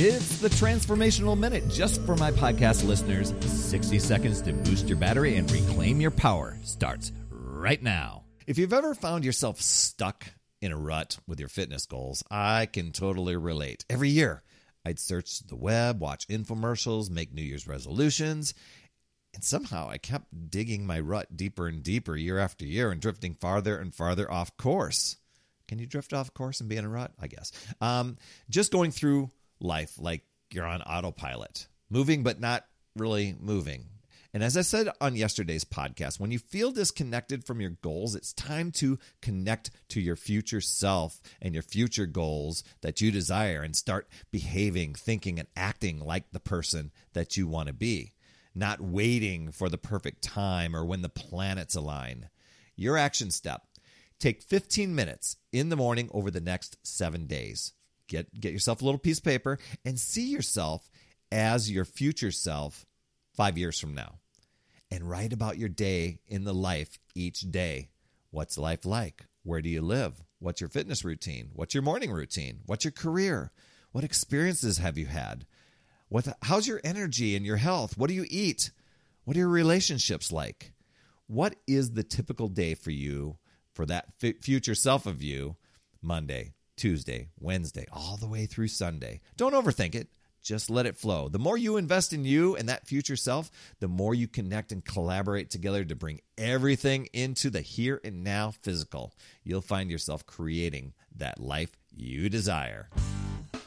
It's the Transformational Minute just for my podcast listeners. 60 seconds to boost your battery and reclaim your power starts right now. If you've ever found yourself stuck in a rut with your fitness goals, I can totally relate. Every year, I'd search the web, watch infomercials, make New Year's resolutions, and somehow I kept digging my rut deeper and deeper year after year and drifting farther and farther off course. Can you drift off course and be in a rut? I guess. Um, just going through life like you're on autopilot, moving but not really moving. And as I said on yesterday's podcast, when you feel disconnected from your goals, it's time to connect to your future self and your future goals that you desire and start behaving, thinking, and acting like the person that you want to be, not waiting for the perfect time or when the planets align. Your action step take 15 minutes in the morning over the next seven days get get yourself a little piece of paper and see yourself as your future self five years from now. And write about your day in the life each day. What's life like? Where do you live? What's your fitness routine? What's your morning routine? What's your career? What experiences have you had? What how's your energy and your health? What do you eat? What are your relationships like? What is the typical day for you for that future self of you monday Tuesday, Wednesday, all the way through Sunday. Don't overthink it. Just let it flow. The more you invest in you and that future self, the more you connect and collaborate together to bring everything into the here and now physical. You'll find yourself creating that life you desire.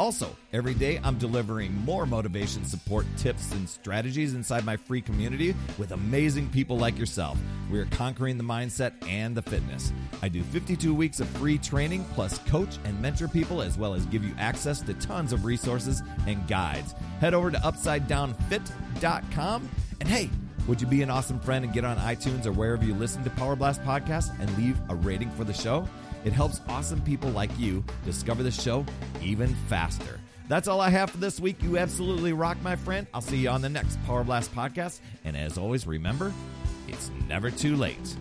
Also, every day I'm delivering more motivation, support, tips, and strategies inside my free community with amazing people like yourself. We are conquering the mindset and the fitness. I do 52 weeks of free training, plus coach and mentor people, as well as give you access to tons of resources and guides. Head over to UpsideDownFit.com and hey, would you be an awesome friend and get on iTunes or wherever you listen to Power Blast Podcast and leave a rating for the show? It helps awesome people like you discover the show even faster. That's all I have for this week. You absolutely rock, my friend. I'll see you on the next Power Blast podcast. And as always, remember, it's never too late